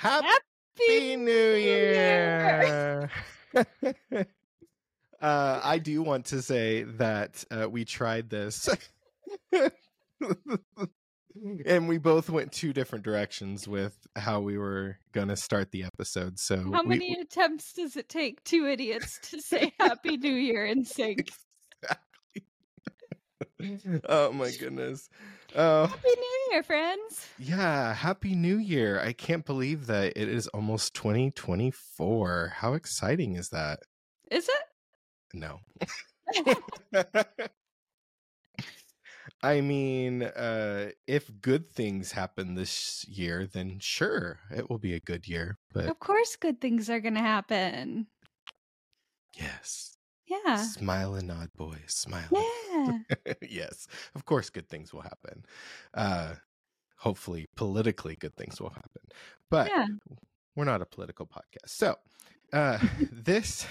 Happy, Happy New Year! uh, I do want to say that uh, we tried this. and we both went two different directions with how we were going to start the episode. So, How we- many attempts does it take two idiots to say Happy New Year in sync? oh my goodness. Oh, Happy New Year, friends. yeah. Happy New Year. I can't believe that it is almost 2024. How exciting is that? Is it? No. I mean, uh, if good things happen this year, then sure, it will be a good year. But of course, good things are going to happen. yes, Yeah. smile and nod, boys, smile. Yeah. yes, of course, good things will happen. Uh, hopefully, politically, good things will happen. But Yeah. we're not a political podcast. So, uh, this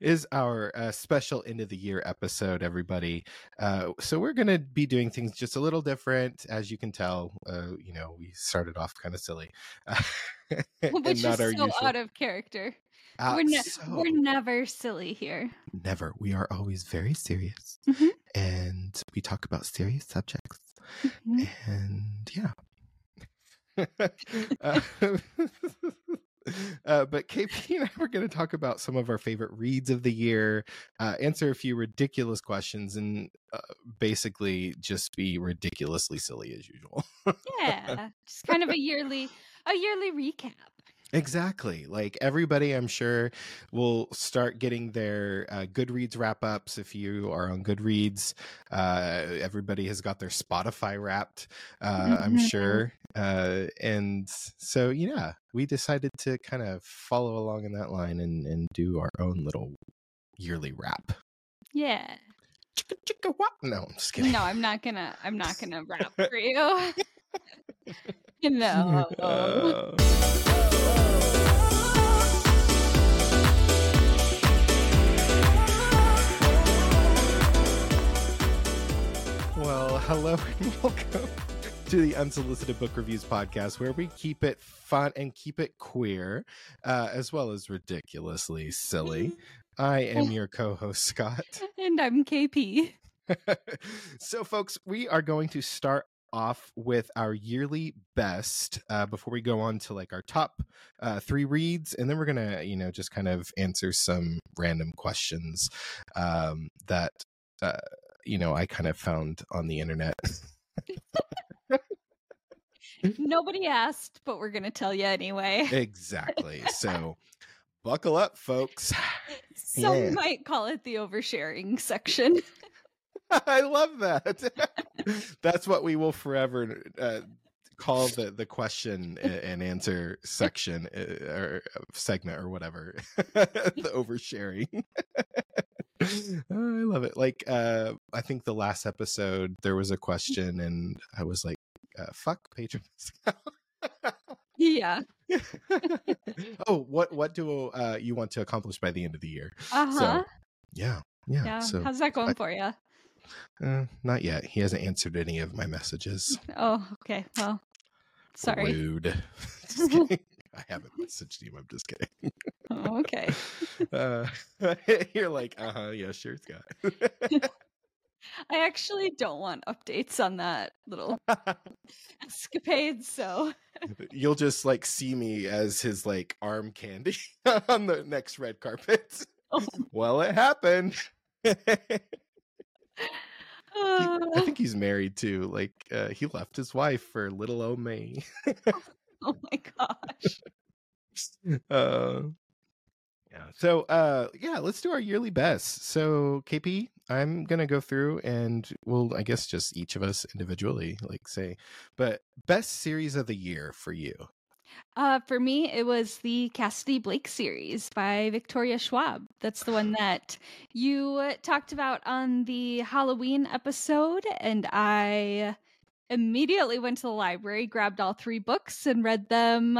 is our uh, special end of the year episode, everybody. Uh, so, we're going to be doing things just a little different. As you can tell, uh, you know, we started off kind of silly. Which is not so usual. out of character. Ah, we're, ne- so- we're never silly here. never. We are always very serious. Mhm. And we talk about serious subjects. Mhm. and yeah. uh, uh, but KP and I were going to talk about some of our favorite reads of the year, uh, answer a few ridiculous questions, and uh, basically just be ridiculously silly as usual. Yeah. Just kind of a yearly a yearly recap. Exactly. Like everybody, I'm sure, will start getting their uh, Goodreads wrap ups. If you are on Goodreads, uh, everybody has got their Spotify wrapped, uh, I'm Mhm. sure. Uh, and so, yeah, we decided to kind of follow along in that line and, and do our own little yearly wrap. Yeah. Chicka, chicka. No, I'm just kidding. No, I'm not gonna I'm not gonna rap for you. no. Well, hello and welcome to the Unsolicited Book Reviews podcast, where we keep it fun and keep it queer, uh, as well as ridiculously silly. I am your co host, Scott. and I'm KP. so, folks, we are going to start off with our yearly best uh, before we go on to like our top uh, three reads, and then we're gonna, you know, just kind of answer some random questions um, that uh, you know I kind of found on the internet. Nobody asked, but we're gonna tell you anyway. exactly. So, buckle up, folks. Some Yeah. might call it the oversharing section. I love that. That's what we will forever uh, call the the question and answer section uh, or segment or whatever. the oversharing. Oh, I love it. Like uh I think the last episode there was a question and I was like uh, fuck patron yeah. oh, what what do uh you want to accomplish by the end of the year? Uh huh. So, yeah. Yeah. yeah. So How's that going I- for you? uh, not yet. He hasn't answered any of my messages. Oh, okay. Well, sorry. Rude. I haven't messaged him. I'm just kidding. Oh, okay. Uh, you're like, uh huh, yeah, sure, Scott. I actually don't want updates on that little escapade, so You'll just like see me as his like arm candy on the next red carpet. Oh. well, it happened. Uh, I think he's married too. Like, uh, he left his wife for little old me. oh my gosh. uh yeah so uh yeah let's do our yearly best so kp i'm gonna go through and we'll i guess just each of us individually like say but best series of the year for you Uh, for me, it was the Cassidy Blake series by Victoria Schwab. That's the one that you talked about on the Halloween episode, and I immediately went to the library, grabbed all three books, and read them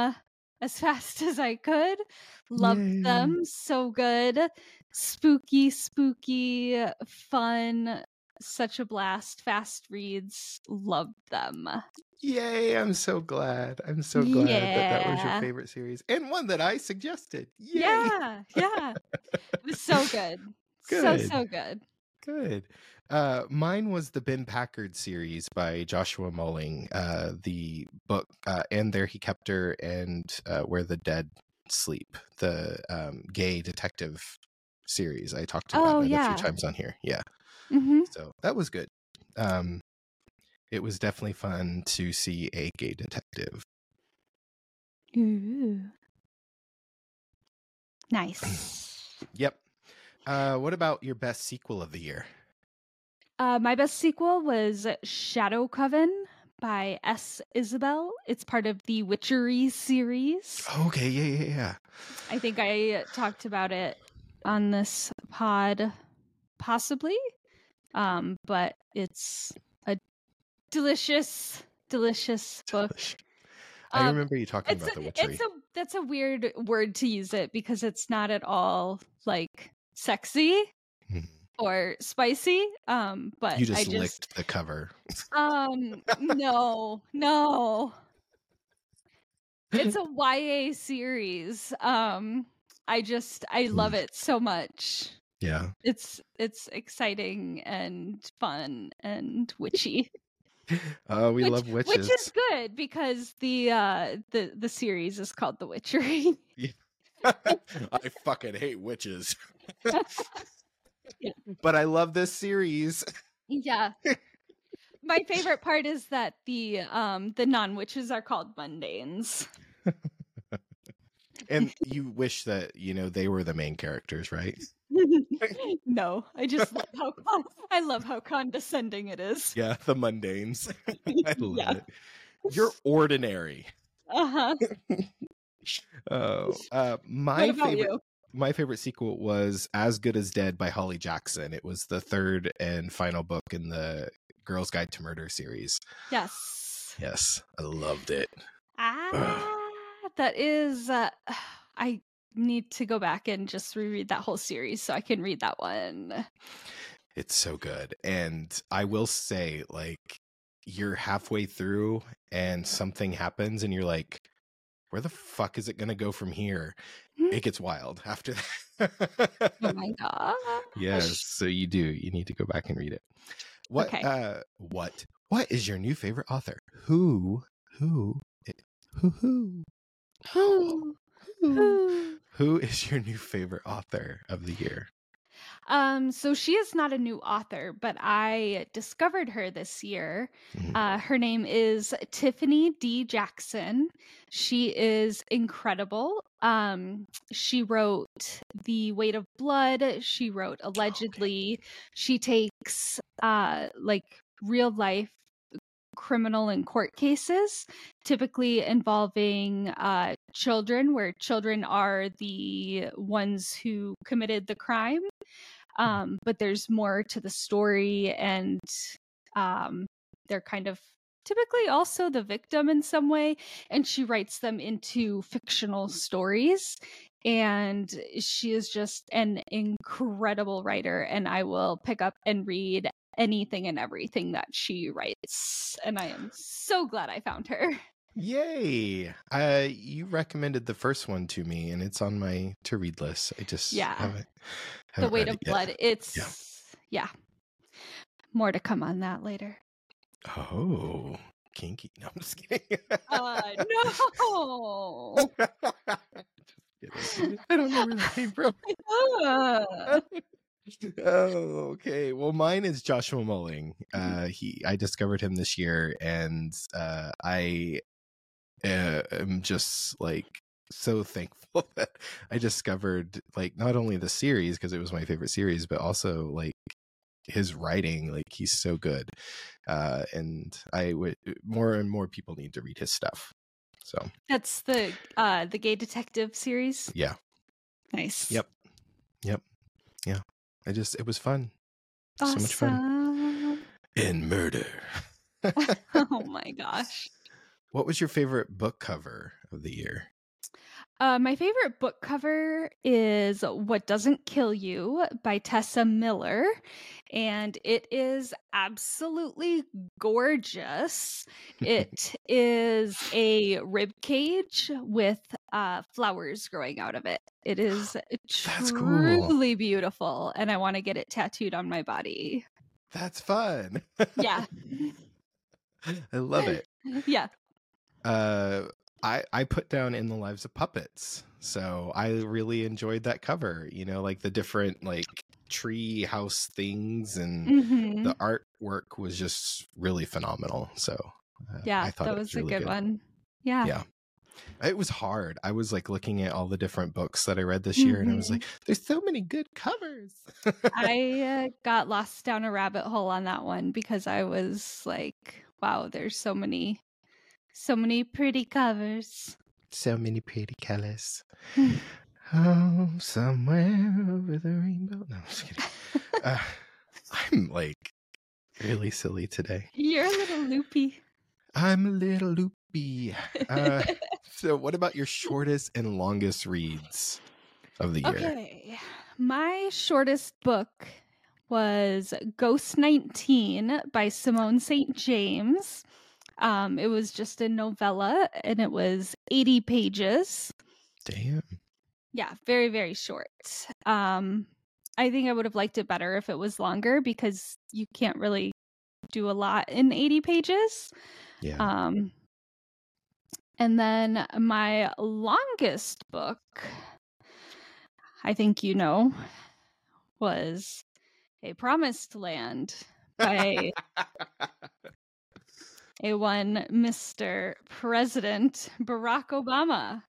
as fast as I could. Loved Yay. them. So good. Spooky, spooky, fun, such a blast. Fast reads, loved them. Yay! I'm so glad. I'm so glad that that was your favorite series and one that I suggested. Yay! Yeah, yeah. It was so good. So, Good. so good. Good. Uh, mine was the Ben Packard series by Joshua Moehling. Uh, the book uh, and there he kept her and uh, where the dead sleep. The um, gay detective series. I talked about Oh, it a few times on here. Yeah. hmm So that was good. Um, it was definitely fun to see a gay detective. Ooh. Nice. Yep. Uh, what about your best sequel of the year? Uh, my best sequel was Shadow Coven by S. Isabelle. It's part of the Witchery series. Okay, yeah, yeah, yeah. I think I talked about it on this pod, possibly. Um, but it's a delicious, delicious book. Delish. I Um, remember you talking about a, the witchery. it's a that's a weird word to use it because it's not at all like sexy Mhm. or spicy. Um, but you just I just licked the cover. um no no. It's a YA series. Um, I just I love it so much. Yeah. It's it's exciting and fun and witchy. Uh, we which, love witches. Which is good because the uh the the series is called The Witchery. I fucking hate witches. Yeah. But I love this series. yeah. My favorite part is that the um the non-witches are called mundanes. And you wish that, you know, they were the main characters, right? no, I just love how con- I love how condescending it is. Yeah, the mundanes. I love Yeah. it. You're ordinary. Uh-huh. Oh, uh, my favorite you? My favorite sequel was As Good as Dead by Holly Jackson. It was the third and final book in the Girls Guide to Murder series. Yes. Yes, I loved it. Ah, that is uh I need to go back and just reread that whole series so I can read that one. It's so good. And I will say, like, you're halfway through and something happens and you're like, where the fuck is it going to go from here? Hmm. It gets wild after that. Oh my god. yes. So you do. You need to go back and read it. What, Okay. uh, what, what is your new favorite author? Who, who, who, who, who, who is your new favorite author of the year? Um, so she is not a new author, but I discovered her this year. Mhm. Uh, her name is Tiffany D. Jackson. She is incredible. Um, she wrote The Weight of Blood. She wrote Allegedly. She takes uh like real life criminal and court cases, typically involving uh, children, where children are the ones who committed the crime. Um, but there's more to the story, and um, they're kind of typically also the victim in some way. And she writes them into fictional stories. And she is just an incredible writer, and I will pick up and read anything and everything that she writes. And I am so glad I found her. Yay! Uh, you recommended the first one to me, and it's on my to read list. I just Yeah. haven't. the haven't weight read of it blood. It's yeah. More to come on that later. Oh, kinky. No, I'm just kidding. Uh no. Just kidding. I don't know where that came from. Uh, oh, okay. Well, mine is Joshua Moehling. Uh, he I discovered him this year, and uh, I uh, am just like so thankful that I discovered like not only the series because it was my favorite series, but also like his writing. Like he's so good, uh, and I would more and more people need to read his stuff. So that's the uh the gay detective series. yeah, Nice. Yep. I just it was fun. So much fun. Awesome. In murder. oh my gosh. What was your favorite book cover of the year? Uh, my favorite book cover is What Doesn't Kill You by Tessa Miller. And it is absolutely gorgeous. It is a rib cage with uh, flowers growing out of it. It is That's cool. truly beautiful. And I want to get it tattooed on my body. That's fun. Yeah. I love it. Yeah. Uh, I I put down in the lives of puppets, so I really enjoyed that cover. You know, like the different like tree house things, and Mhm. the artwork was just really phenomenal. So uh, Yeah. I thought That it was, really a good, one. Yeah. Yeah. It was hard. I was like looking at all the different books that I read this year, and I was Mhm. like, "There's so many good covers." I uh, got lost down a rabbit hole on that one because I was like, wow, there's so many, so many pretty covers. so many pretty colors. Hmm. oh, somewhere over the rainbow. No, I'm just kidding. uh, I'm like really silly today. You're a little loopy. I'm a little loopy. Uh, so, what about your shortest and longest reads of the year? Okay. My shortest book was Ghost 19 by Simone St. James. Um, it was just a novella and it was 80 pages. Damn. Yeah, very, very short. Um, I think I would have liked it better if it was longer because you can't really do a lot in 80 pages. Yeah. Um, and then my longest book, I think you know, was A Promised Land by a one Mr. President Barack Obama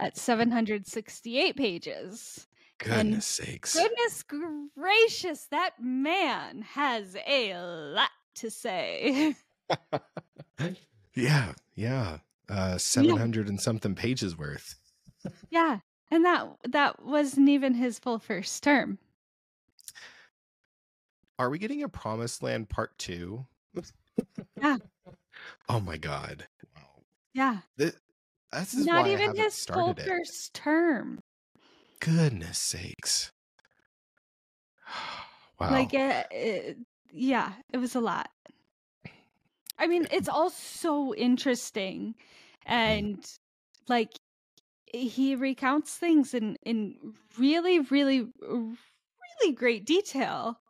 at 768 pages. Goodness sakes. Goodness gracious, that man has a lot to say. yeah. Yeah. Uh, 700 and something pages worth. yeah, and that that wasn't even his full first term. Are we getting a Promised Land part two? Yeah. Oh my God. Wow. Yeah, This, this is not even his it. first term. Goodness sakes. wow. Like, it, uh, yeah, it was a lot. I mean, it's all so interesting, and like he recounts things in in really, really, really great detail.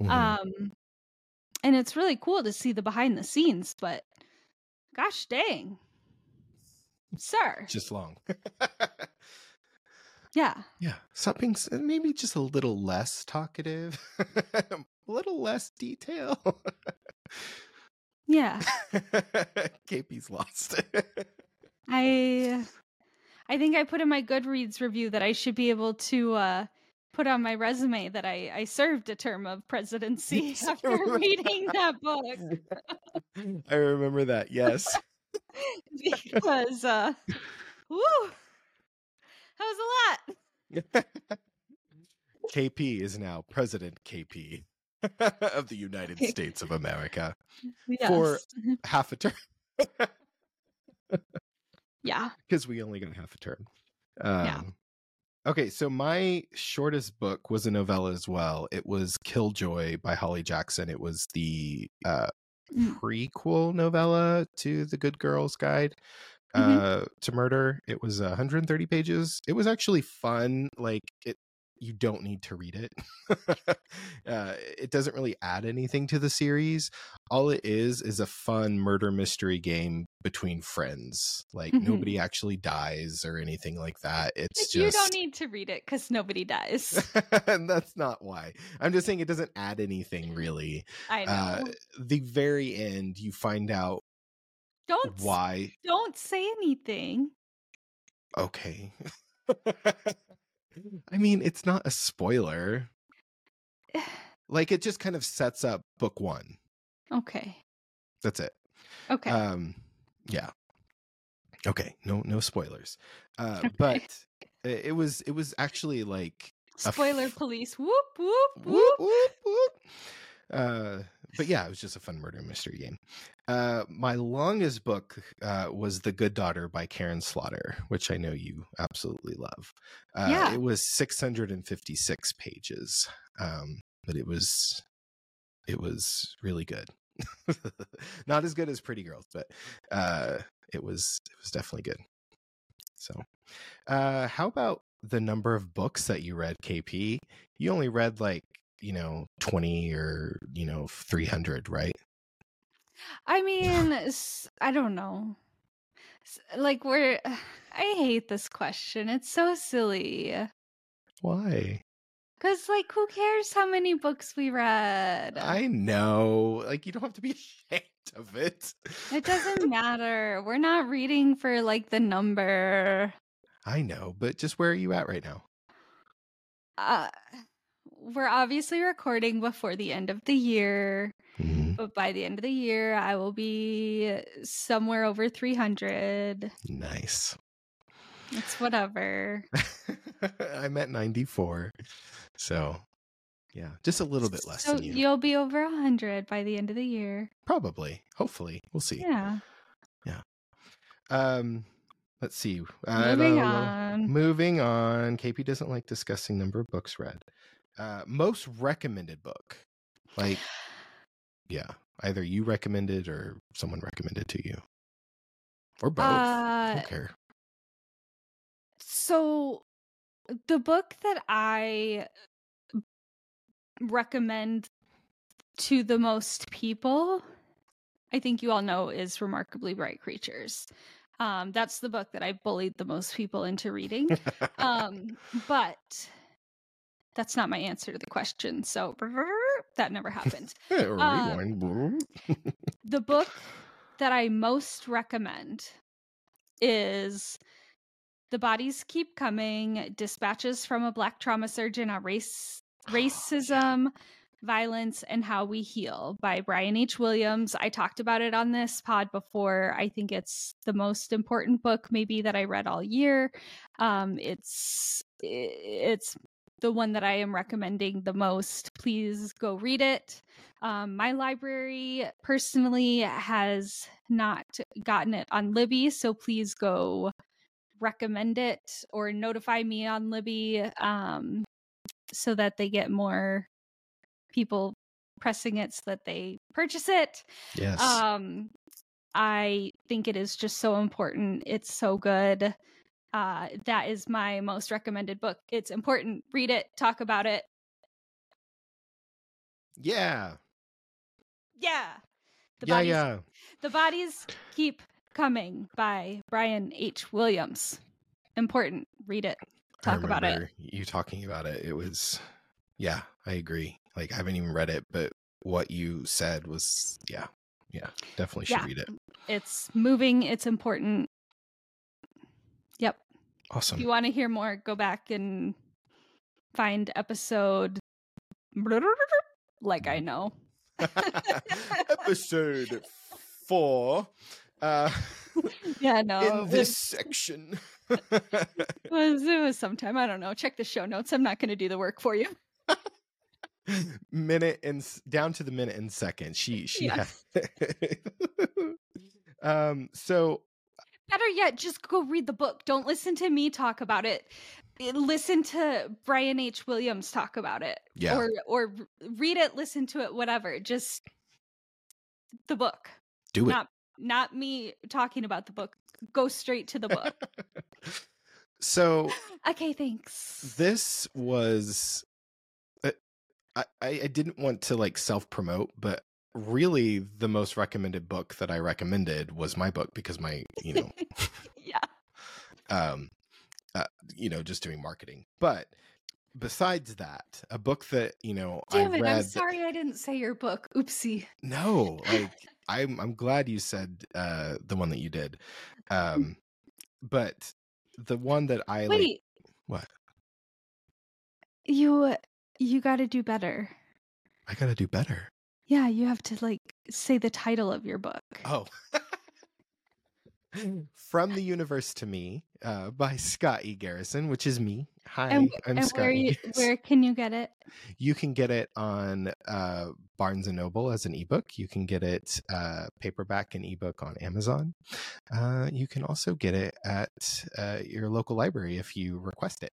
Mhm. Um, and it's really cool to see the behind the scenes. But gosh dang, sir, just long. yeah, yeah. Stop being s- maybe just a little less talkative, a little less detail. yeah. KP's lost. I I think I put in my Goodreads review that I should be able to uh put on my resume that I I served a term of presidency Yes, after reading that book I remember that. Yes. because uh woo that was a lot. KP is now President KP of the United States of America Yes. For- half a term yeah. because we only got half a term. Yeah. Okay, so my shortest book was a novella as well. It was Killjoy by Holly Jackson. It was the uh, Mm. prequel novella to The Good Girls Guide Mhm. uh, to Murder. It was 130 pages. It was actually fun. Like it, you don't need to read it. uh, it doesn't really add anything to the series. All it is is a fun murder mystery game between friends. Like Mhm. nobody actually dies or anything like that. It's you just you don't need to read it because nobody dies. and that's not why. I'm just saying it doesn't add anything really. I know. Uh, the very end, you find out don't why. don't say anything. Okay. I mean, it's not a spoiler. Like it just kind of sets up book one. Okay. That's it. Okay. Um, yeah. Okay. No, no spoilers. Uh, Okay. but it, it was it was actually like Spoiler f- police. Whoop whoop whoop. whoop whoop whoop. Uh, but yeah, it was just a fun murder mystery game. Uh, my longest book uh, was The Good Daughter by Karin Slaughter, which I know you absolutely love. Uh, Yeah. It was 656 pages, um, but it was it was really good. Not as good as Pretty Girls, but uh, it was it was definitely good. So, uh, how about the number of books that you read, KP? You only read like you know 20 or you know 300 right I mean, i don't know. Like we're I hate this question. It's so silly. why Cuz like who cares how many books we read? i know like you don't have to be ashamed of it It doesn't matter. We're not reading for like the number. i know but just where are you at right now Uh we're obviously recording before the end of the year, Mhm. but by the end of the year I will be somewhere over 300. nice It's whatever. i'm at 94 so yeah just a little bit less so than you you'll be over 100 by the end of the year. probably hopefully we'll see Yeah. Yeah. Um let's see Moving on. Moving on. KP doesn't like discussing number of books read. Uh, most recommended book. Like, yeah, either you recommended or someone recommended to you, or both. Uh, don't care. so the book that I recommend to the most people, I think you all know, is Remarkably Bright Creatures. Um, that's the book that I bullied the most people into reading. um, but that's not my answer to the question. So that never happened. Rewind. the book that I most recommend is The Bodies Keep Coming Dispatches from a Black Trauma Surgeon on Race Racism, Violence, and How We Heal by Brian H. Williams. I talked about it on this pod before. I think it's the most important book, maybe, that I read all year. Um, it's it's the one that I am recommending the most. Please go read it. Um, my library personally has not gotten it on Libby, so please go recommend it or notify me on Libby um, so that they get more people pressing it so that they purchase it. yes. Um, I think it is just so important. It's so good. Uh, that is my most recommended book. It's important. Read it, talk about it. yeah. Yeah. The yeah. bodies Yeah. The Bodies Keep Coming by Brian H. Williams. Important. Read it. I Talk about it. You talking about it. It was. Yeah, I agree. Like I haven't even read it, but what you said was yeah, yeah, definitely should Yeah. read it. It's moving, it's important. Yep. Awesome. If you want to hear more, go back and find episode like I know. Episode four. Uh, Yeah, no. in this section. was it was sometime. I don't know. Check the show notes. I'm not gonna do the work for you. minute and down to the minute and second. She she Yeah. had- um so Better yet, just go read the book. Don't listen to me talk about it. Eh, Listen to Brian H. Williams talk about it. yeah. Or or read it, listen to it, whatever. Just the book. do it. Not not me talking about the book. Go straight to the book. so okay, thanks. this was I, I I didn't want to like self promote, but really the most recommended book that I recommended was my book because my you know yeah. um uh, you know just doing marketing. But besides that, a book that you know Damn I it, read I'm that- sorry I didn't say your book. Oopsie. No, like I'm I'm glad you said uh the one that you did. Um but the one that I like Wait. what? You you gotta do better. I got to do better. Yeah, you have to like say the title of your book. Oh. From the Universe to Me uh, by Scott E. Garrison, which is me. Hi, And, I'm and Scott. where you, where can you get it? You can get it on uh, Barnes and Noble as an ebook. You can get it uh, paperback and ebook on Amazon. Uh, you can also get it at uh, your local library if you request it.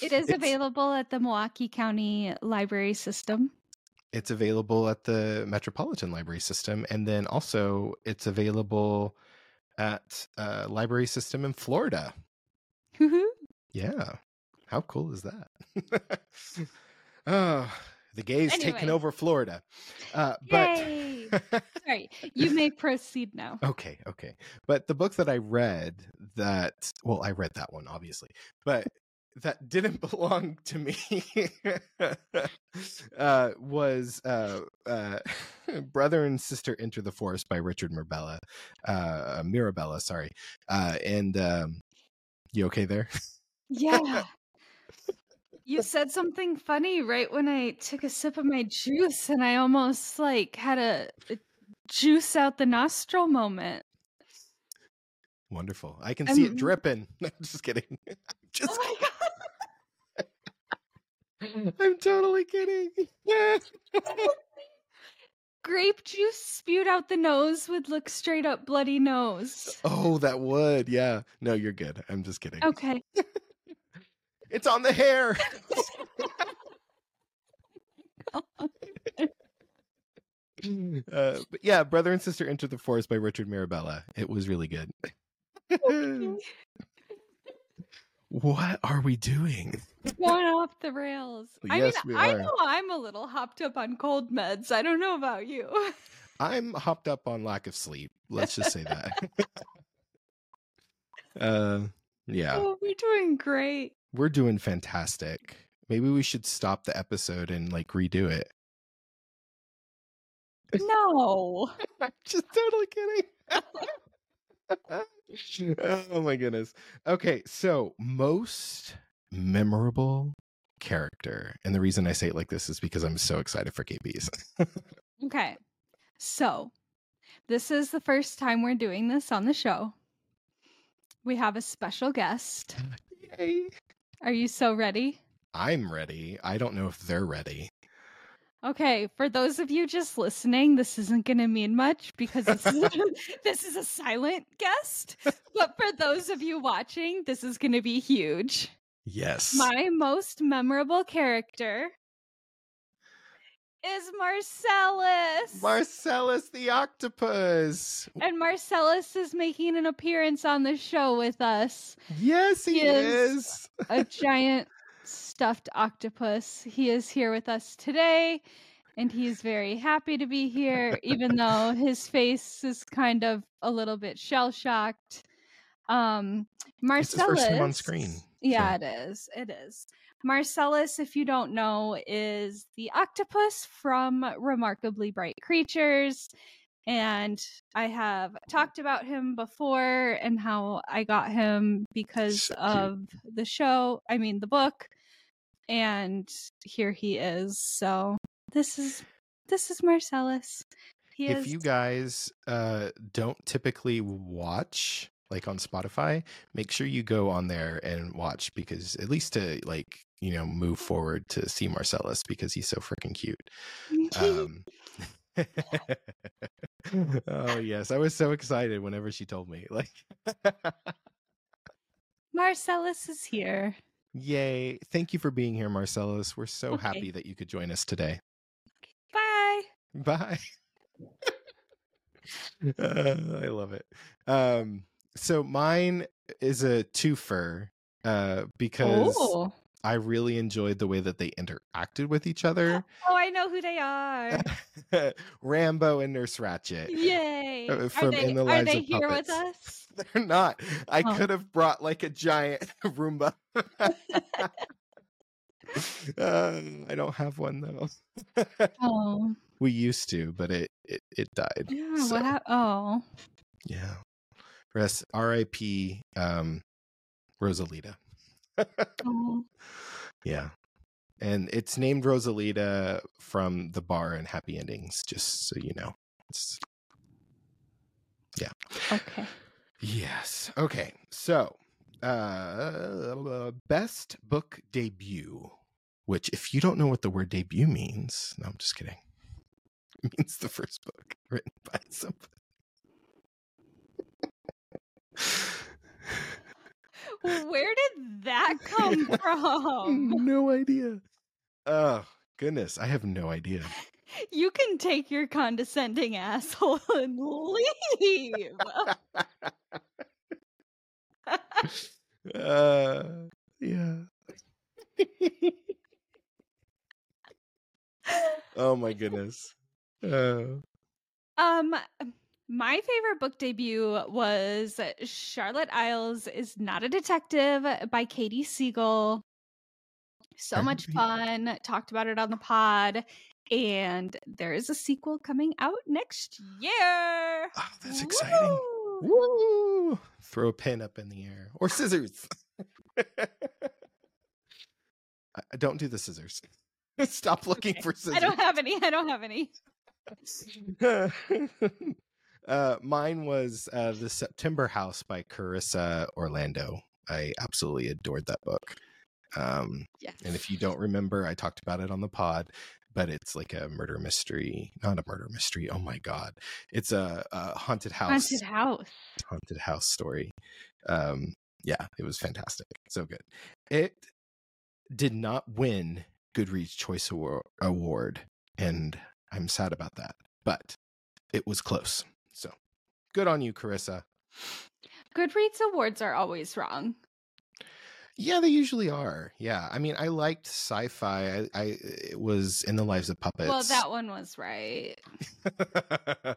It is It's- available at the Milwaukee County Library System. It's available at the Metropolitan Library System, and then also it's available at uh, Library System in Florida. Woohoo. Yeah, how cool is that? oh, the gays taking over Florida. Uh, but Yay! Sorry, you may proceed now. Okay, okay. But the book that I read that well, I read that one obviously, but that didn't belong to me uh was uh uh Brother and Sister Enter the Forest by Richard Mirabella. Uh Mirabella, sorry. Uh and um you okay there? Yeah. You said something funny right when I took a sip of my juice, and I almost like had a, a juice out the nostril moment. Wonderful. I can see it Um, dripping. I'm just kidding. just Oh! I'm totally kidding. Grape juice spewed out the nose would look straight up bloody nose. Oh, that would. Yeah. No, you're good. I'm just kidding. Okay. It's on the hair. uh, but yeah, Brother and Sister Enter the Forest by Richard Mirabella. It was really good. What are we doing? Going off the rails. I Yes, mean, we I know I'm a little hopped up on cold meds. I don't know about you. I'm hopped up on lack of sleep. Let's just say that. uh, yeah, Oh, we're doing great. we're doing fantastic. Maybe we should stop the episode and like redo it. No. I'm just totally kidding. oh my goodness. Okay, so most memorable character. And the reason I say it like this is because I'm so excited for KP's. Okay. So, this is the first time we're doing this on the show. We have a special guest. Yay. Are you so ready? I'm ready. I don't know if they're ready. Okay, for those of you just listening, this isn't going to mean much because this is, this is a silent guest. But for those of you watching, this is going to be huge. Yes. My most memorable character is Marcellus. Marcellus the octopus. and Marcellus is making an appearance on the show with us. Yes, he Yes. is. A giant stuffed octopus. He is here with us today, and he's very happy to be here, even though his face is kind of a little bit shell shocked. Um, It's Marcellus. his first time on screen. Yeah, it is. It is. Marcellus, if you don't know, is the octopus from Remarkably Bright Creatures. And I have talked about him before and how I got him because So of the show, I mean, the book. And here he is. So this is this is Marcellus. He if is you guys uh don't typically watch like on spotify make sure you go on there and watch because at least to like you know move forward to see marcellus because he's so freaking cute um oh yes i was so excited whenever she told me like Marcellus is here. Yay thank you for being here marcellus we're so Okay. happy that you could join us today Bye. Bye. Uh, I love it. Um, so mine is a twofer uh, because Oh. I really enjoyed the way that they interacted with each other. Oh, I know who they are. Rambo and Nurse Ratched. Yay. Uh, Are from they, In the are Lives they of here with us? They're not. I Oh. could have brought like a giant Roomba. uh, I don't have one though. Oh. we used to, but it it, it died. Yeah, So- what Oh. Yeah. Rest R.I.P. Um, Rosalita. Yeah. And it's named Rosalita from the bar and Happy Endings, just so you know. It's, Okay. yes. Okay. So, uh, best book debut. Which, if you don't know what the word debut means, no, I'm just kidding. It means the first book written by somebody. Where did that come from? no idea. Oh goodness, I have no idea. You can take your condescending asshole and leave. uh, yeah. oh my goodness. Uh, Um, my favorite book debut was Charlotte Illes is Not a Detective by Katie Siegel. So much fun. Talked about it on the pod. And there is a sequel coming out next year. oh, that's exciting. Woo! Woo! Throw a pin up in the air or scissors. I, I don't do the scissors. Stop looking Okay. for scissors. I don't have any. I don't have any. uh, mine was uh, The September House by Carissa Orlando. I absolutely adored that book. Um, Yes. and if you don't remember, I talked about it on the pod, but it's like a murder mystery, not a murder mystery. Oh my God. It's a, a haunted house, Haunted house. haunted house story. Um, yeah, it was fantastic. So good. It did not win Goodreads Choice Award, Award, and I'm sad about that, but it was close. Good on you, Carissa. Goodreads awards are always wrong. Yeah, they usually are. Yeah, I mean, I liked sci-fi. I, I it was in the lives of puppets. Well, that one was right.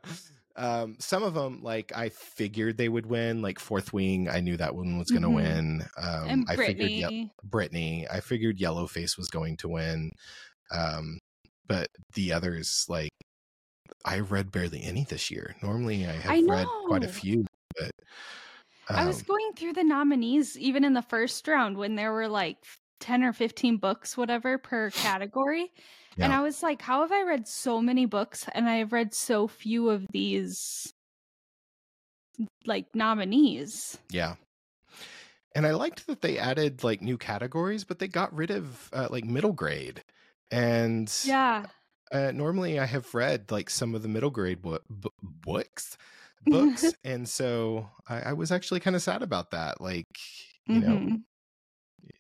um, some of them, like I figured they would win. Like Fourth Wing, I knew that one was going to Mhm. win. Um, and I figured Ye- Brittany. Brittany. I figured Yellowface was going to win. Um, but the others, like, I read barely any this year. Normally, I have I read quite a few, but I was um, going through the nominees even in the first round when there were like 10 or 15 books, whatever, per category. And I was like, how have I read so many books and I've read so few of these like nominees? Yeah. And I liked that they added like new categories, but they got rid of uh, like middle grade. And Yeah. Uh, normally I have read like some of the middle grade bo- b- books, books, and so I, I was actually kind of sad about that. Like, you know, Mhm.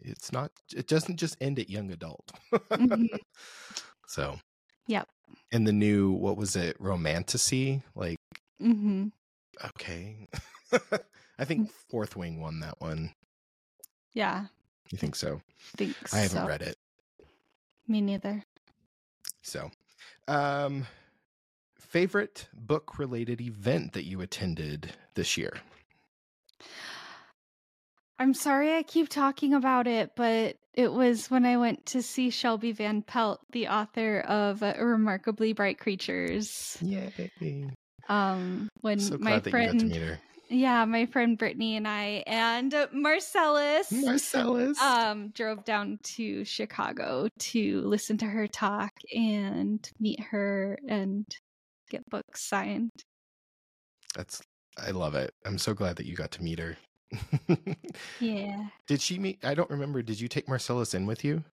it's not, it doesn't just end at young adult. Mhm. so, Yep. And the new, what was it, romantasy? Like, Mhm. okay. I think Fourth Wing won that one. Yeah. You think so? Think I haven't so. read it. Me neither. So, um, favorite book related event that you attended this year? I'm sorry I keep talking about it, but it was when I went to see Shelby Van Pelt, the author of uh, Remarkably Bright Creatures. Yay! Um, when So my glad got to friend, yeah, my friend Brittany and I and Marcellus, Marcellus. um, drove down to Chicago to listen to her talk and meet her and get books signed. That's I love it. I'm so glad that you got to meet her. Yeah. Did she meet? I don't remember. Did you take Marcellus in with you?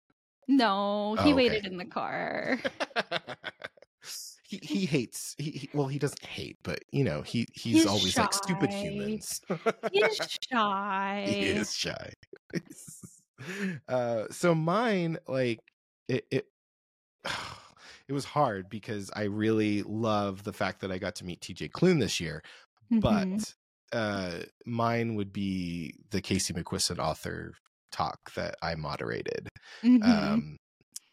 No, Oh, he okay. waited in the car. he he hates. He, he well, he doesn't hate, but you know, he he's, He's always like stupid shy. humans. He's shy. he is shy. uh, so mine, like it, it, it was hard because I really love the fact that I got to meet T.J. Klune this year, Mhm. but uh, mine would be the Casey McQuiston author talk that I moderated. Mhm. Um,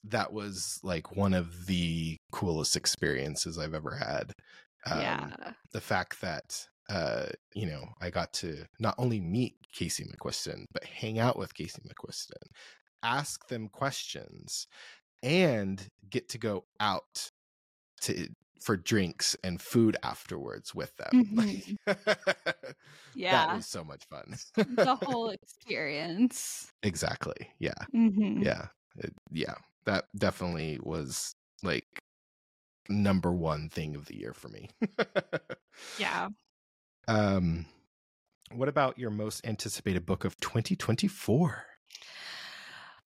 that was like one of the coolest experiences I've ever had. Um, yeah. the fact that uh you know i got to not only meet casey mcquiston but hang out with casey mcquiston ask them questions and get to go out to for drinks and food afterwards with them Mhm. that was so much fun the whole experience. exactly yeah Mhm. yeah It- yeah that definitely was like number one thing of the year for me Yeah. Um, What about your most anticipated book of 2024?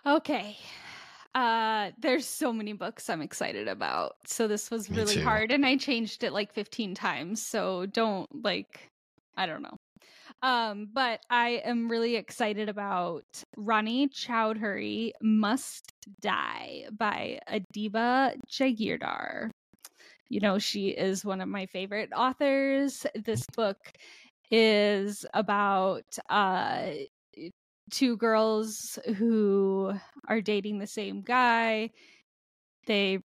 Okay. Uh there's so many books I'm excited about. So this was Me really too. hard and I changed it like 15 times. So don't like I don't know. Um but I am really excited about Ronnie Chowdhury Must Die by Adiba Jaigirdar. You know, she is one of my favorite authors. This book is about uh two girls who are dating the same guy. They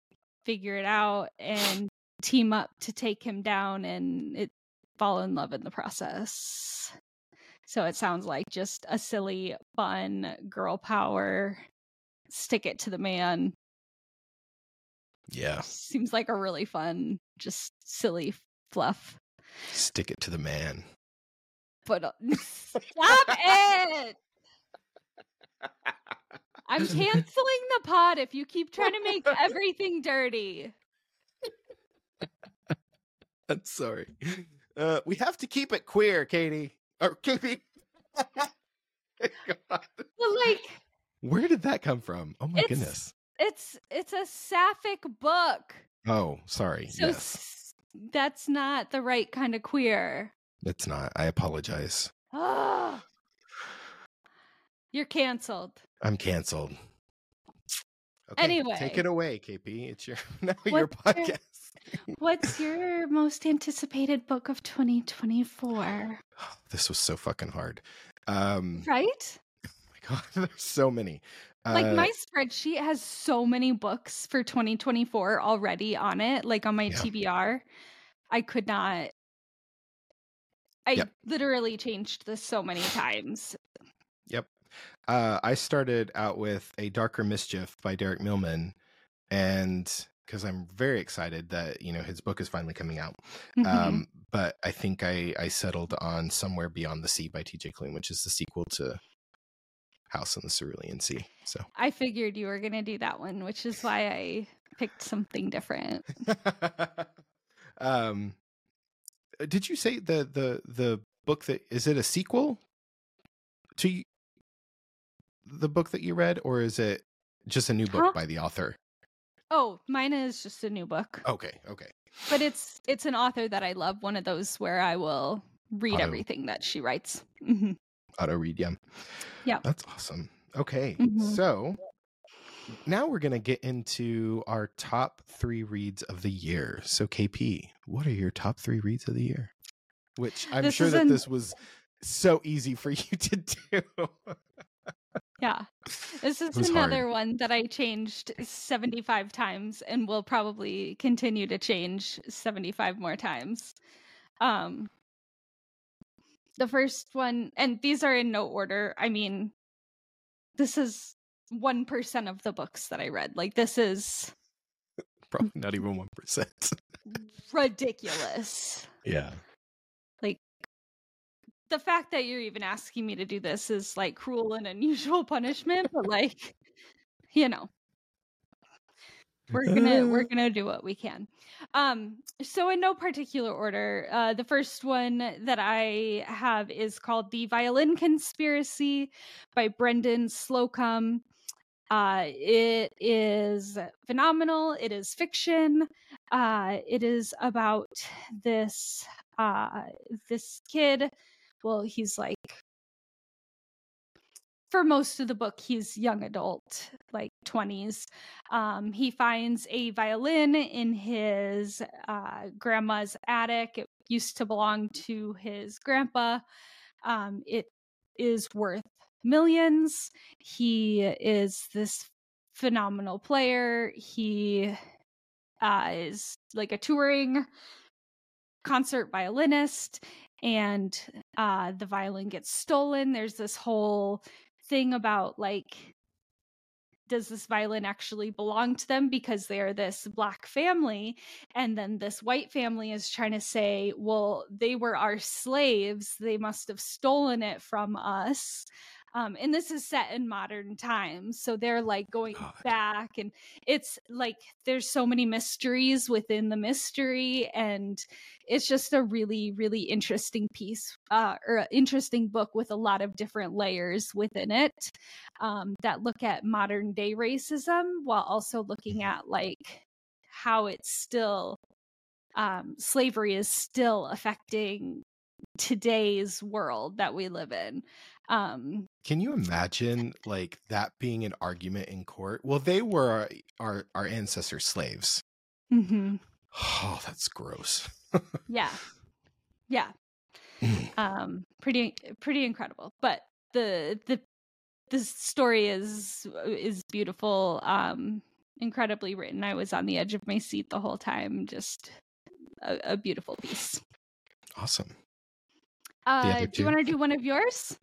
figure it out and team up to take him down and it fall in love in the process. So it sounds like just a silly, fun girl power. Stick it to the man. Yeah. Seems like a really fun, just silly fluff. Stick it to the man. But uh, stop it! I'm canceling the pod if you keep trying to make everything dirty. I'm sorry. Uh, we have to keep it queer, Katie. Or Katie. God. But like Where did that come from? Oh my It's- goodness. it's it's a sapphic book. Oh, sorry. So yes. that's not the right kind of queer. It's not. I apologize. Ah. You're canceled. I'm canceled. Okay, Anyway. take it away, KP. It's your now your- podcast. What's your most anticipated book of 2024? This was so fucking hard. Um, Right? oh my God, there's so many. Like Uh, my spreadsheet has so many books for 2024 already on it, like on my Yeah. TBR. I could not. I Yep. literally changed this so many times. Yep. Uh, I started out with A Darker Mischief by Derek Milman, and because I'm very excited that you know his book is finally coming out. Mhm. Um, but I think I I settled on Somewhere Beyond the Sea by T.J. Klune, which is the sequel to House on the Cerulean Sea. So. I figured you were going to do that one, which is why I picked something different. um, did you say the the the book that is it a sequel to the book that you read, or is it just a new book Huh? by the author? Oh, mine is just a new book, Okay, okay, but it's it's an author that I love. One of those where I will read Auto- everything that she writes. auto read, yeah, Yeah. that's awesome. Okay, Mhm. so now we're gonna get into our top three reads of the year. So, KP, what are your top three reads of the year? Which I'm This sure that an- this was so easy for you to do. Yeah. This is another one that I changed 75 times and will probably continue to change 75 more times. Um the first one and these are in no order. I mean this is 1% of the books that I read. Like this is Probably not even one percent. ridiculous. Yeah. The fact that you're even asking me to do this is like cruel and unusual punishment, but like you know, we're gonna we're gonna do what we can. Um so in no particular order uh the first one that i have is called the violin conspiracy by brendan slocumb. Uh it is phenomenal. It is fiction. Uh it is about this uh this kid well he's like for most of the book he's young adult like 20s um, he finds a violin in his uh, grandma's attic. It used to belong to his grandpa. Um, it is worth millions. He is this phenomenal player. He uh, is like a touring concert violinist and uh, the violin gets stolen there's this whole thing about like does this violin actually belong to them because they're this black family? And then this white family is trying to say well they were our slaves they must have stolen it from us Um, and this is set in modern times. So they're like going God. back, and it's like there's so many mysteries within the mystery. And it's just a really, really interesting piece uh, or interesting book with a lot of different layers within it um, that look at modern day racism while also looking at like how it's still um, slavery is still affecting today's world that we live in. Um, Can you imagine like that being an argument in court? Well, they were our our, our ancestors' slaves. Mm-hmm. Oh, that's gross. Yeah, yeah. Um, pretty, pretty incredible. But the the the story is is beautiful. Um, incredibly written. I was on the edge of my seat the whole time. Just a, a beautiful piece. Awesome. Uh, do you want to do one of yours?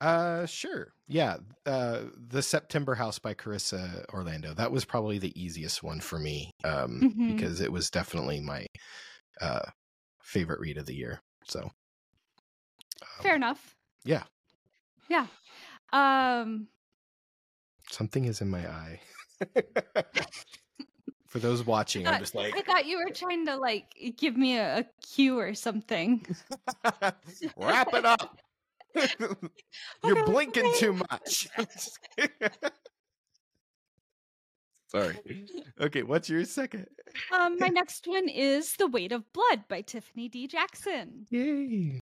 Uh sure. Yeah. Uh The September House by Carissa Orlando. That was probably the easiest one for me. Um Mhm. because it was definitely my uh favorite read of the year. So um, Fair enough. Yeah. Yeah. Um, Something is in my eye. For those watching, I'm just like I thought you were trying to like give me a, a cue or something. wrap it up. You're blinking too much. Sorry. Okay, what's your second? Um, my next one is The Weight of Blood by Tiffany D. Jackson. Yay.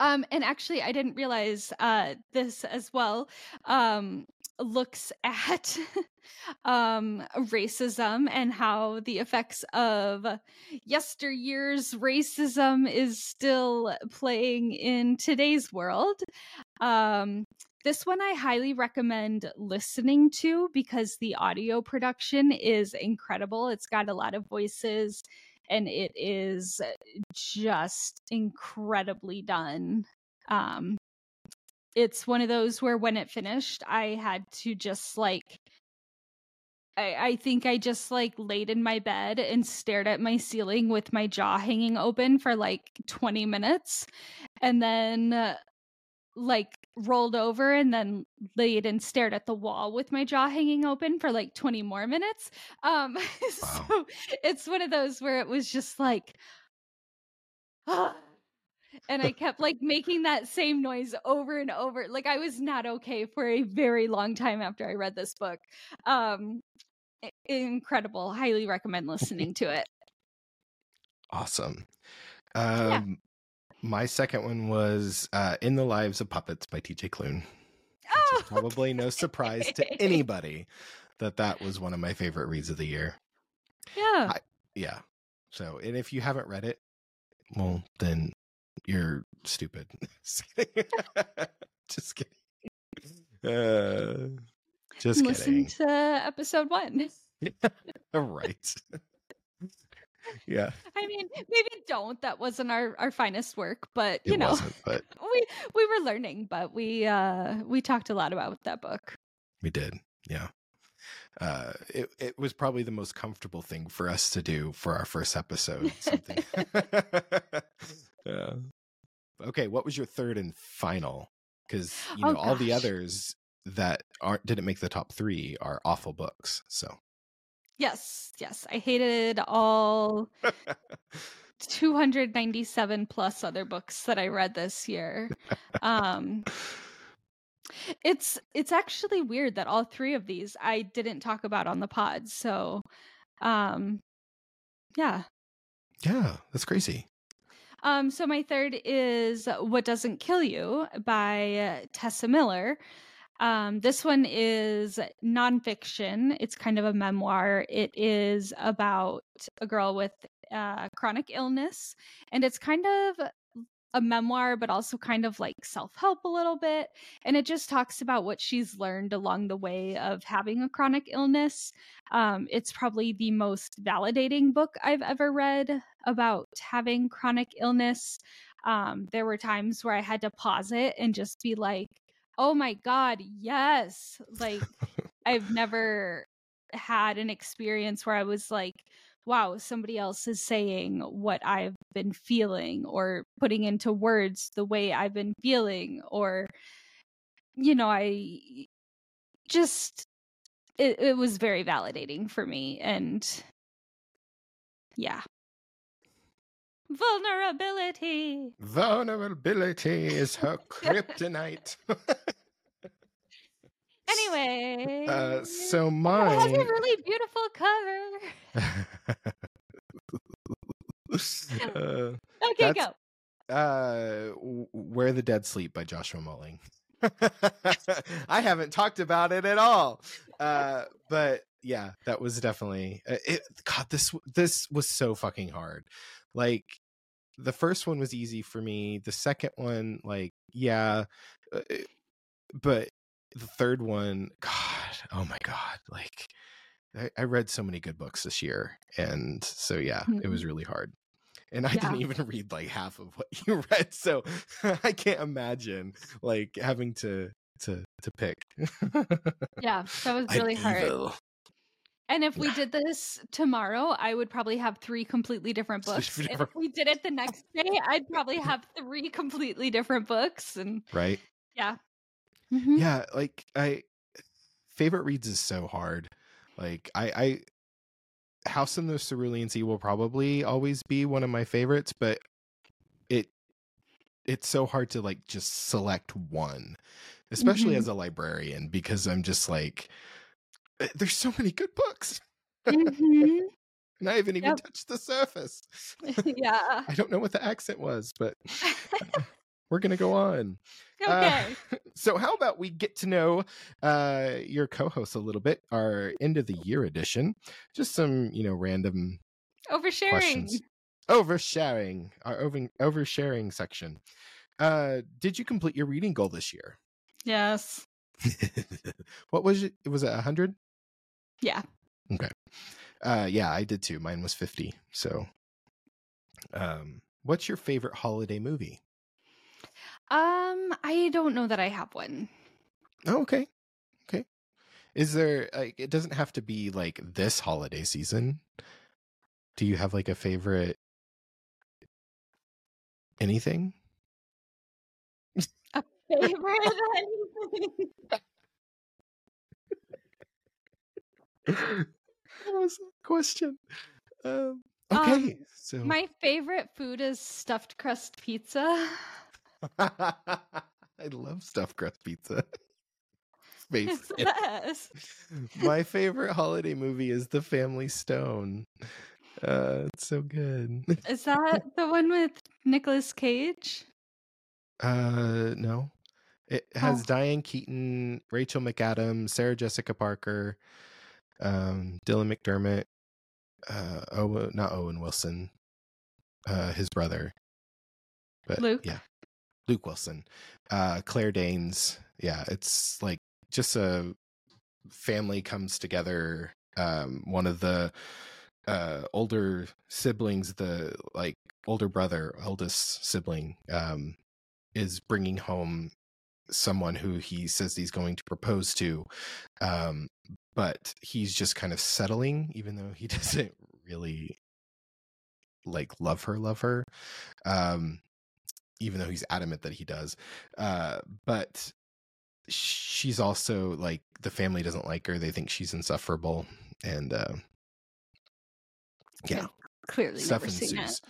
Um, and actually, I didn't realize uh, this as well. Um, looks at um, racism and how the effects of yesteryear's racism is still playing in today's world. Um, this one I highly recommend listening to because the audio production is incredible. It's got a lot of voices and it is just incredibly done. Um, it's one of those where when it finished, I had to just like, I, I think I just like laid in my bed and stared at my ceiling with my jaw hanging open for like 20 minutes and then uh, like rolled over and then laid and stared at the wall with my jaw hanging open for like 20 more minutes. Um, so it's one of those where it was just like, and I kept like making that same noise over and over. Like I was not okay for a very long time after I read this book. Um, incredible. Highly recommend listening to it. Awesome. Um my second one was uh In the Lives of Puppets by TJ Klune. Oh, probably no surprise to anybody that that was one of my favorite reads of the year. Yeah. Yeah. So, and if you haven't read it, well, then you're stupid. just kidding. Uh, just Listen kidding. to episode one. right. yeah. I mean, maybe don't. That wasn't our our finest work, but you it know, but we we were learning, but we uh we talked a lot about that book. we did. Yeah. Uh, it it was probably the most comfortable thing for us to do for our first episode. Something. Yeah. Okay, what was your third and final? Because you Oh, know all the others that aren't didn't make the top three are awful books. So Yes, yes. I hated all 297 plus other books that I read this year. Um it's it's actually weird that all three of these I didn't talk about on the pod. So um yeah. yeah, that's crazy. Um so my third is What Doesn't Kill You by Tessa Miller. Um, this one is nonfiction. It's kind of a memoir. It is about a girl with uh, chronic illness, and it's kind of a memoir, but also kind of like self help a little bit. And it just talks about what she's learned along the way of having a chronic illness. Um, it's probably the most validating book I've ever read about having chronic illness. Um, there were times where I had to pause it and just be like, oh my God, yes. Like, I've never had an experience where I was like, wow, somebody else is saying what I've been feeling or putting into words the way I've been feeling or you know, I just it, it was very validating for me and yeah. Vulnerability. Vulnerability is her kryptonite. Anyway. uh, so it has a really beautiful cover. uh, Okay, go. uh, Where the Dead Sleep by Joshua Moehling. I haven't talked about it at all. Uh, but yeah, that was definitely uh, it. God, this this was so fucking hard. Like the first one was easy for me. The second one, like yeah, uh, but the third one, God, oh my God, like I, I read so many good books this year, and so yeah, it was really hard. And I didn't even read like half of what you read, so I can't imagine like having to to to pick. Yeah, that was really hard. evil. And if we did this tomorrow, I would probably have three completely different books. If we did it the next day, I'd probably have three completely different books. And right? yeah. Mhm. Yeah, like I favorite reads is so hard. Like I I House in the Cerulean Sea will probably always be one of my favorites, but it it's so hard to like just select one, especially Mhm. as a librarian because I'm just like "Eh, there's so many good books. Mhm. And I haven't even Yep. touched the surface. yeah. I don't know what the accent was, but we're going to go on. okay. So how about we get to know uh your co-host a little bit, our end of the year edition. Just some, you know, random Oversharing. questions. Oversharing, our over oversharing section. Uh did you complete your reading goal this year? Yes. what was it? Was it 100? Yeah. Okay. Uh yeah, I did too. Mine was 50. So um what's your favorite holiday movie? Um, I don't know that I have one. Oh, okay. Okay. Is there like it doesn't have to be like this holiday season. Do you have like a favorite anything? A favorite? that was a question. Um okay. Um, so My favorite food is stuffed crust pizza. I love stuffed crust pizza. Space. My favorite holiday movie is The Family Stone. Uh, it's so good. Is that the one with Nicolas Cage? Uh, no. It has Oh. Diane Keaton, Rachel McAdams, Sarah Jessica Parker, um, Dylan McDermott, uh, Owen, not Owen Wilson, uh, his brother, but Luke? yeah, Luke Wilson, uh, Claire Danes. Yeah, it's like just a family comes together. Um, one of the uh older siblings, the like older brother, oldest sibling, um, is bringing home someone who he says he's going to propose to um but he's just kind of settling even though he doesn't really like love her love her um even though he's adamant that he does uh but she's also like the family doesn't like her they think she's insufferable and uh yeah Clearly stuff never seen it. ensues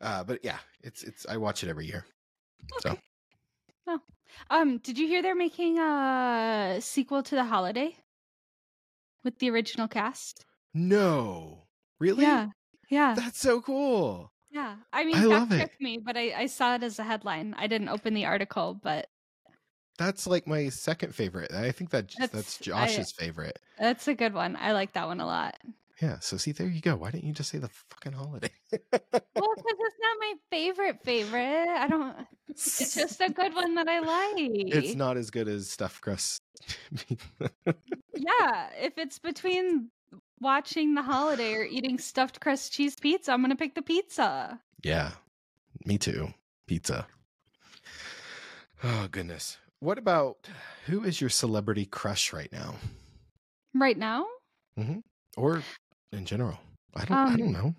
uh but yeah it's it's i watch it every year so Okay. Oh. Um, did you hear they're making a sequel to The Holiday with the original cast? no really Yeah. Yeah. that's so cool yeah. I mean, I fact it. me, but I, I saw it as a headline. I didn't open the article, but That's like my second favorite. I think that that's, That's- Josh's favorite. that's a good one. I like that one a lot. Yeah. So see, there you go. Why didn't you just say the fucking holiday? Well, because it's not my favorite favorite. I don't. It's just a good one that I like. it's not as good as stuffed crust. Yeah, if it's between watching The Holiday or eating stuffed crust cheese pizza, I'm gonna pick the pizza. yeah. Me too. Pizza. Oh goodness. What about who is your celebrity crush right now, Right now, Mm-hmm. or in general? I don't. I Um, don't know.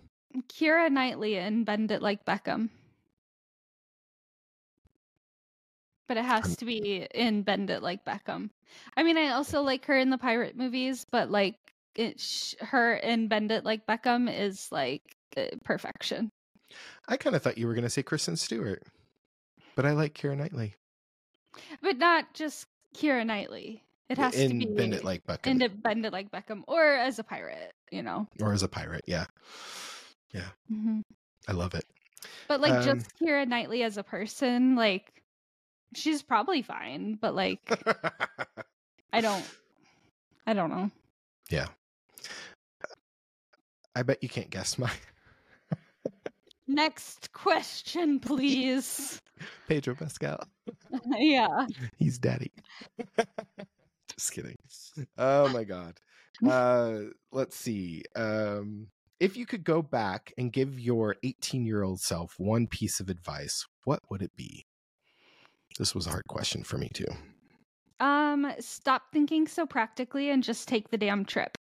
Keira Knightley and Bend It Like Beckham. but it has Um, to be in Bend It Like Beckham. I mean, I also like her in the pirate movies, but like it, sh- her in Bend It Like Beckham is like uh, perfection. I kind of thought you were going to say Kristen Stewart, but I like Keira Knightley But not just Keira Knightley. It has in to be Bend It Like Beckham in it- Bend It Like Beckham or as a pirate, you know. or as a pirate. Yeah, hmm I love it. But like Um, just Keira Knightley as a person, like she's probably fine, but like I don't I don't know. yeah. I bet you can't guess my Next question, please. Pedro Pascal. yeah. He's daddy. Just kidding. Oh my god. Uh let's see. Um if you could go back and give your 18-year-old self one piece of advice, what would it be? This was a hard question for me too. Um stop thinking so practically and just take the damn trip.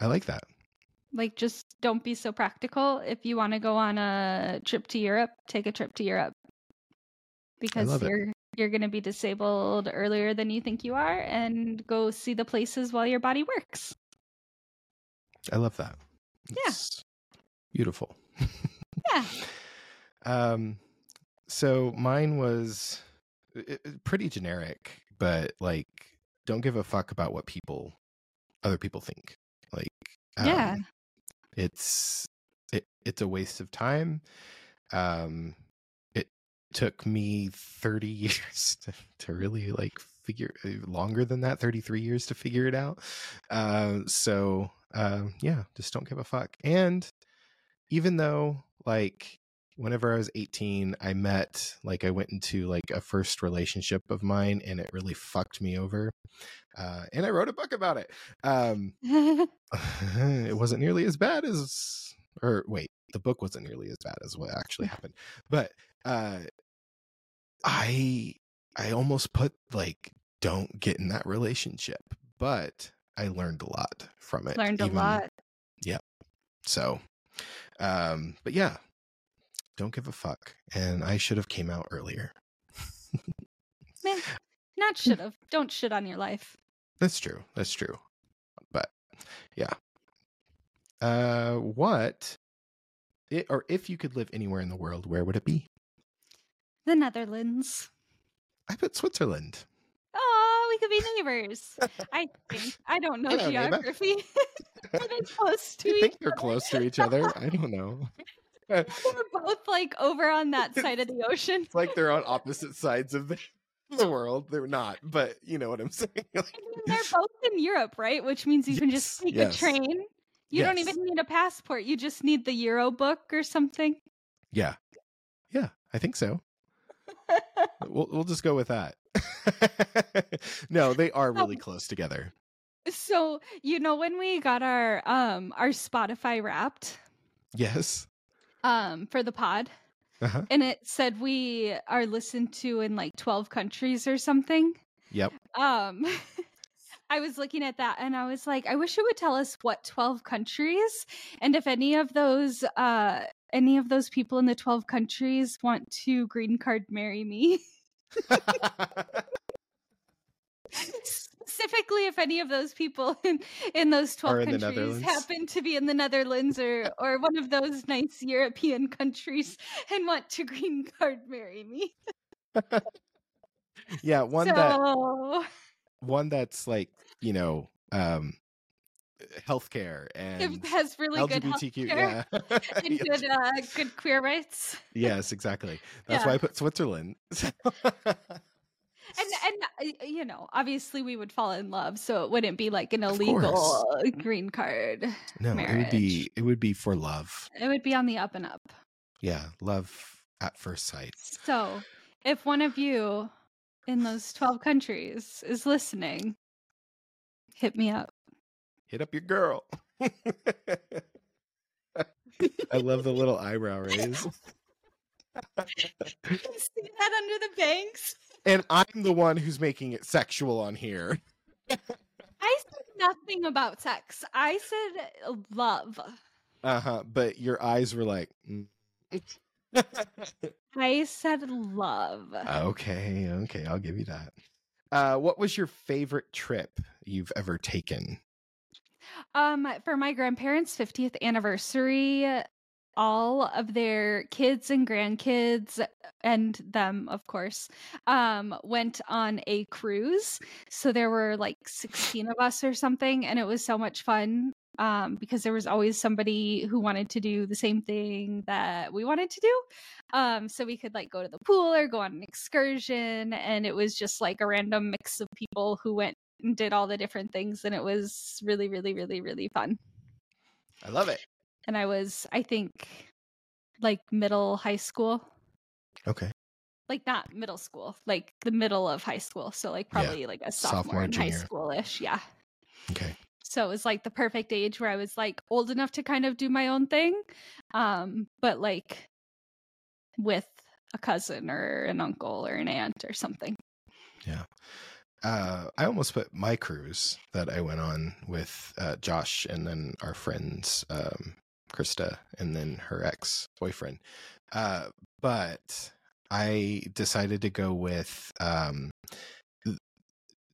I like that. Like just don't be so practical. If you want to go on a trip to Europe, take a trip to Europe. Because love it. You're going to be disabled earlier than you think you are and go see the places while your body works. I love that. Yeah. Beautiful. Yeah. Um so mine was pretty generic, but like don't give a fuck about what people other people think. Like Yeah. um, it's it it's a waste of time. Um took me 30 years to, to really like figure uh, longer than that 33 years to figure it out. Uh, so um yeah just don't give a fuck. And even though like whenever i was 18 i met like i went into like a first relationship of mine and it really fucked me over uh and i wrote a book about it. Um it wasn't nearly as bad as or wait the book wasn't nearly as bad as what actually happened. But uh i i almost put like don't get in that relationship but i learned a lot from it Learned a even- lot. so um but yeah don't give a fuck and i should have came out earlier Man, not should have. Don't shit on your life. That's true. That's true. But yeah. Uh what it, or if you could live anywhere in the world, where would it be? The Netherlands. I put Switzerland. Oh, we could be neighbors. I think. I don't know Hello, geography. Are they close to you each think they're other? close to each other? I don't know. We're both like over on that side of the ocean. It's like they're on opposite sides of the, the world. They're not, but you know what I'm saying. I mean, they're both in Europe, right? Which means you can just take yes. a train. You don't even need a passport. You just need the Euro book or something. yeah. Yeah, I think so. We'll we'll just go with that. no, they are really Um, close together. So, you know when we got our um our Spotify wrapped Yes. um for the pod Uh-huh. and it said we are listened to in like 12 countries or something. Yep. Um I was looking at that and I was like I wish it would tell us what 12 countries and if any of those uh any of those people in the 12 countries want to green card marry me. Specifically if any of those people in, in those 12 in countries happen to be in the Netherlands or or one of those nice European countries and want to green card marry me. yeah, one so that one that's like you know um healthcare and it has really good lgbtq healthcare yeah and good uh, good queer rights. yes exactly that's Yeah. why i put switzerland And and uh, you know, obviously we would fall in love, so it wouldn't be like an illegal green card. no it would be it would be for love It would be on the up and up. yeah love at first sight So, if one of you in those 12 countries is listening, hit me up. Hit up your girl i love the little eyebrow raise See that under the banks? and i'm the one who's making it sexual on here I said nothing about sex. I said love. uh-huh but your eyes were like mm. I said love. okay, okay, I'll give you that. Uh, what was your favorite trip you've ever taken? Um, for my grandparents' 50th anniversary, all of their kids and grandkids and them of course um went on a cruise. So there were like 16 of us or something and it was so much fun um because there was always somebody who wanted to do the same thing that we wanted to do. Um so we could like go to the pool or go on an excursion and it was just like a random mix of people who went and did all the different things and it was really really really really fun I love it. and I was, I think, like middle high school, Okay. like not middle school, like the middle of high school. So like Yeah. probably like a sophomore, Sophomore, in high schoolish. Yeah. Okay. So it was like the perfect age where I was like old enough to kind of do my own thing, um, but like with a cousin or an uncle or an aunt or something. Uh, I almost put my cruise that I went on with uh, Josh and then our friends, um, Krista, and then her ex boyfriend. Uh, but I decided to go with um,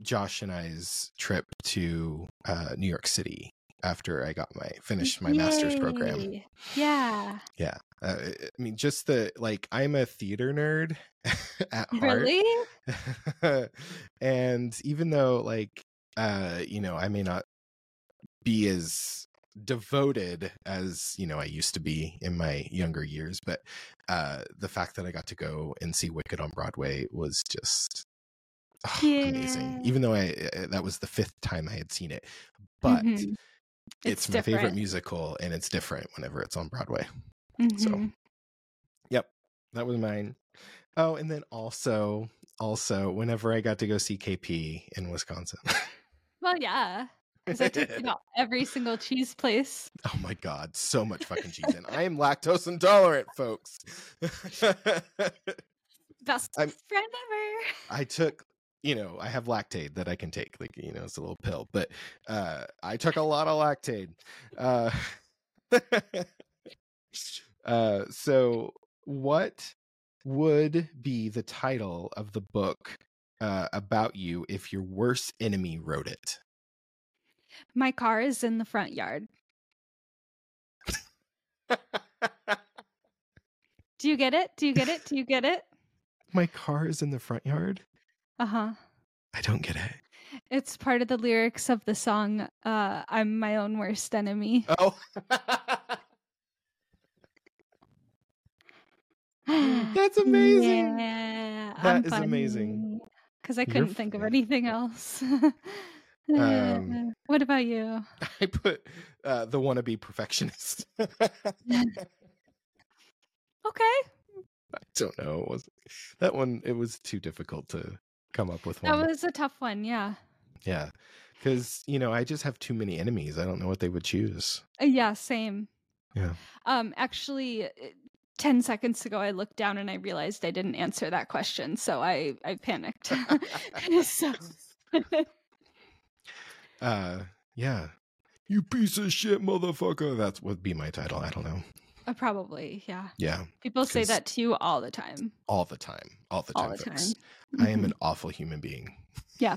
Josh and I's trip to uh, New York City after I got my finished my master's program. Yeah. Yeah. Uh, I mean, just the like, I'm a theater nerd at heart. Really? and even though like uh you know i may not be as devoted as you know i used to be in my younger years but uh the fact that i got to go and see wicked on broadway was just oh, amazing even though i uh, that was the fifth time i had seen it but Mhm. It's, It's my favorite musical and it's different whenever it's on broadway Mhm. so yep that was mine oh and then also also whenever i got to go see kp in wisconsin Well, yeah. Because I took you to every single cheese place. oh my god so much fucking cheese and i am lactose intolerant folks Best I'm- friend ever. i took you know i have Lactaid that i can take like you know it's a little pill but uh i took a lot of Lactaid uh uh so what would be the title of the book uh, about you if your worst enemy wrote it My car is in the front yard. Do you get it? Do you get it? Do you get it? my car is in the front yard Uh huh. i don't get it It's part of the lyrics of the song uh, I'm My Own Worst Enemy. oh that's amazing Yeah. That is amazing. Because I You're couldn't think of anything else. Um, what about you? I put uh, the wannabe perfectionist. Okay. I don't know. It was that one? It was too difficult to come up with one. That was a tough one. Yeah. Yeah, because you know I just have too many enemies. I don't know what they would choose. Uh, Yeah, same. Yeah. Um, actually, uh, ten seconds ago, I looked down and I realized I didn't answer that question, so I I panicked. so, Uh, yeah. You piece of shit, motherfucker. That would be my title. I don't know. Uh, probably, yeah. Yeah, People say that to you all the time. all the time, all the time, All the folks. time. I am Mhm. an awful human being. Yeah.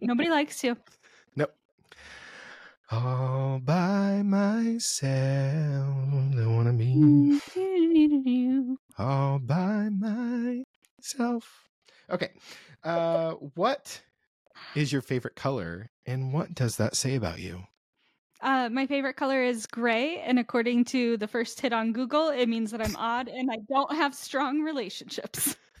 Nobody likes you. Nope. All by myself, don't wanna be Mm-hmm. all by myself. Okay. Uh what is your favorite color and what does that say about you? Uh, my favorite color is gray, and according to the first hit on Google, it means that I'm odd and I don't have strong relationships.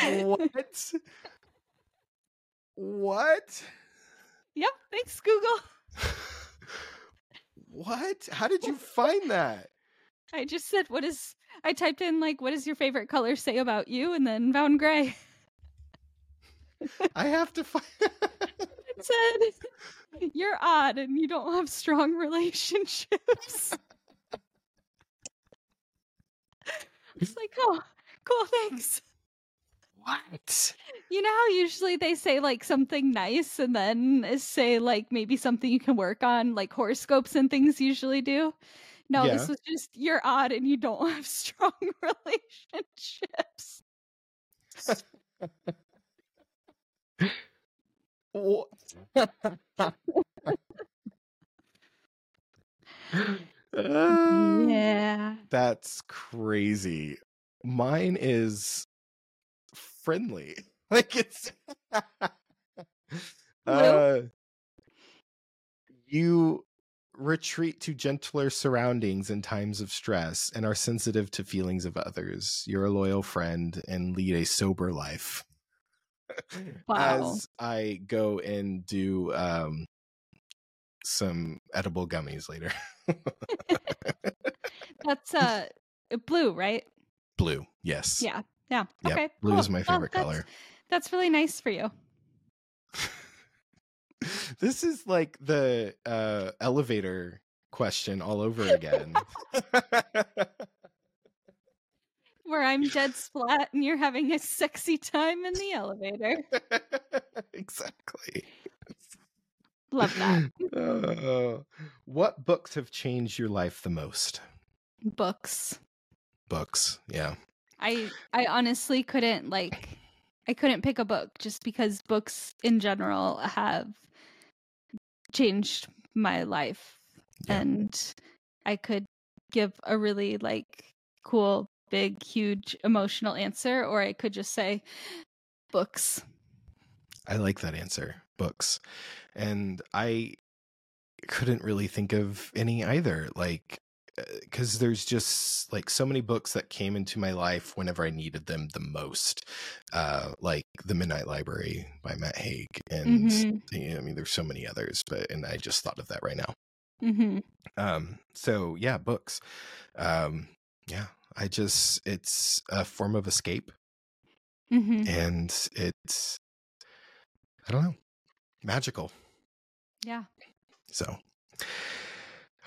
what? what? Yep, thanks, Google. what? How did you find that? I just said, what is. I typed in, like, what does your favorite color say about you? And then found gray. I have to find It said, you're odd and you don't have strong relationships. it's like, oh, cool, thanks. What? You know how usually they say like something nice and then say like maybe something you can work on, like horoscopes and things usually do? No, Yeah. this was just you're odd and you don't have strong relationships. Ah, Yeah. That's crazy. Mine is friendly. Like it's uh you retreat to gentler surroundings in times of stress and are sensitive to feelings of others. You're a loyal friend and lead a sober life. Wow. As I go and do um some edible gummies later. That's uh blue, right? Blue, yes. Yeah. Yeah. Yep, Okay. Blue cool. is my Well, favorite that's- color. That's really nice for you. this is like the uh elevator question all over again. Where I'm dead splat and you're having a sexy time in the elevator. exactly. Love that. Uh, what books have changed your life the most? Books. Books, yeah. I I honestly couldn't like I couldn't pick a book just because books in general have changed my life Yeah. and I could give a really like cool big huge emotional answer or I could just say books. I like that answer. Books. And I couldn't really think of any either. Like, because there's just like so many books that came into my life whenever I needed them the most. Uh, like The Midnight Library by Matt Haig. And Mhm. you know, I mean, there's so many others, but, and I just thought of that right now. Mhm. Um, so yeah, books. Um, yeah, I just, it's a form of escape Mhm. and it's, I don't know, magical. Yeah. So,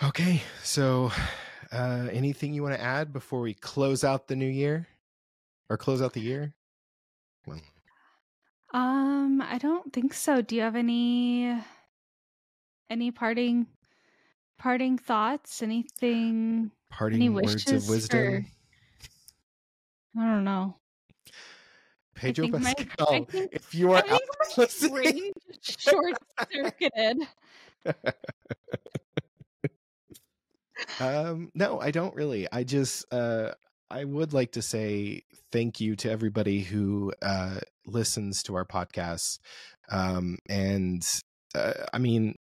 okay. So, uh, anything you want to add before we close out the new year or close out the year? Well, Um I don't think so. Do you have any any parting parting thoughts? Anything parting any words of wisdom. I don't know. Pedro my- Pascal, think- if you are out my listening, short circuited. um, no, I don't really. I just, uh, I would like to say thank you to everybody who uh, listens to our podcasts. Um, and uh, I mean,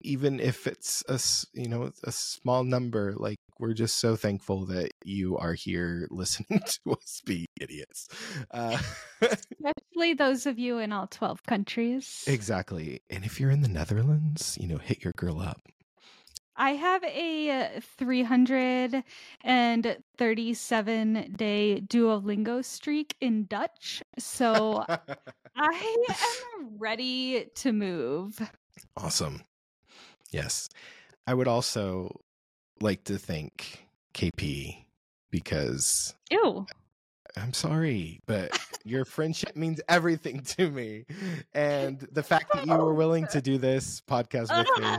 even if it's a you know a small number, like we're just so thankful that you are here listening to us be idiots. Uh, Especially those of you in all 12 countries. exactly. And if you're in the Netherlands, you know, hit your girl up. I have a 337 day Duolingo streak in Dutch. So I am ready to move. Awesome. Yes. I would also like to thank KP because Ew. I'm sorry, but your friendship means everything to me. And the fact that you were willing to do this podcast with me.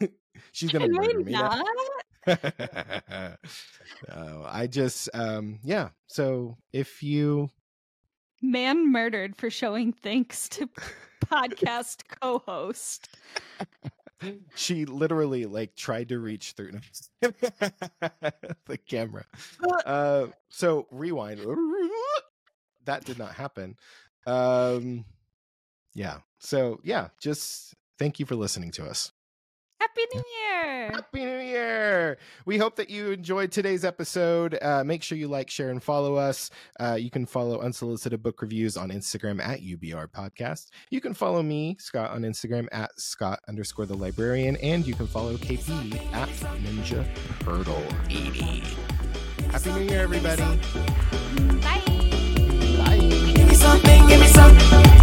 She's gonna murder me. not? no, I just um yeah. So if you Man murdered for showing thanks to podcast co host. she literally like tried to reach through the camera. Uh so rewind. That did not happen. Um yeah. So yeah, just thank you for listening to us. Happy New Year! Happy New Year! We hope that you enjoyed today's episode. Uh, make sure you like, share, and follow us. Uh, you can follow Unsolicited Book Reviews on Instagram at UBR Podcast. You can follow me, Scott, on Instagram at Scott underscore the librarian. And you can follow KP at Ninja Hurdle 80. Happy New Year, everybody. Bye! Bye. Give me something, give me something.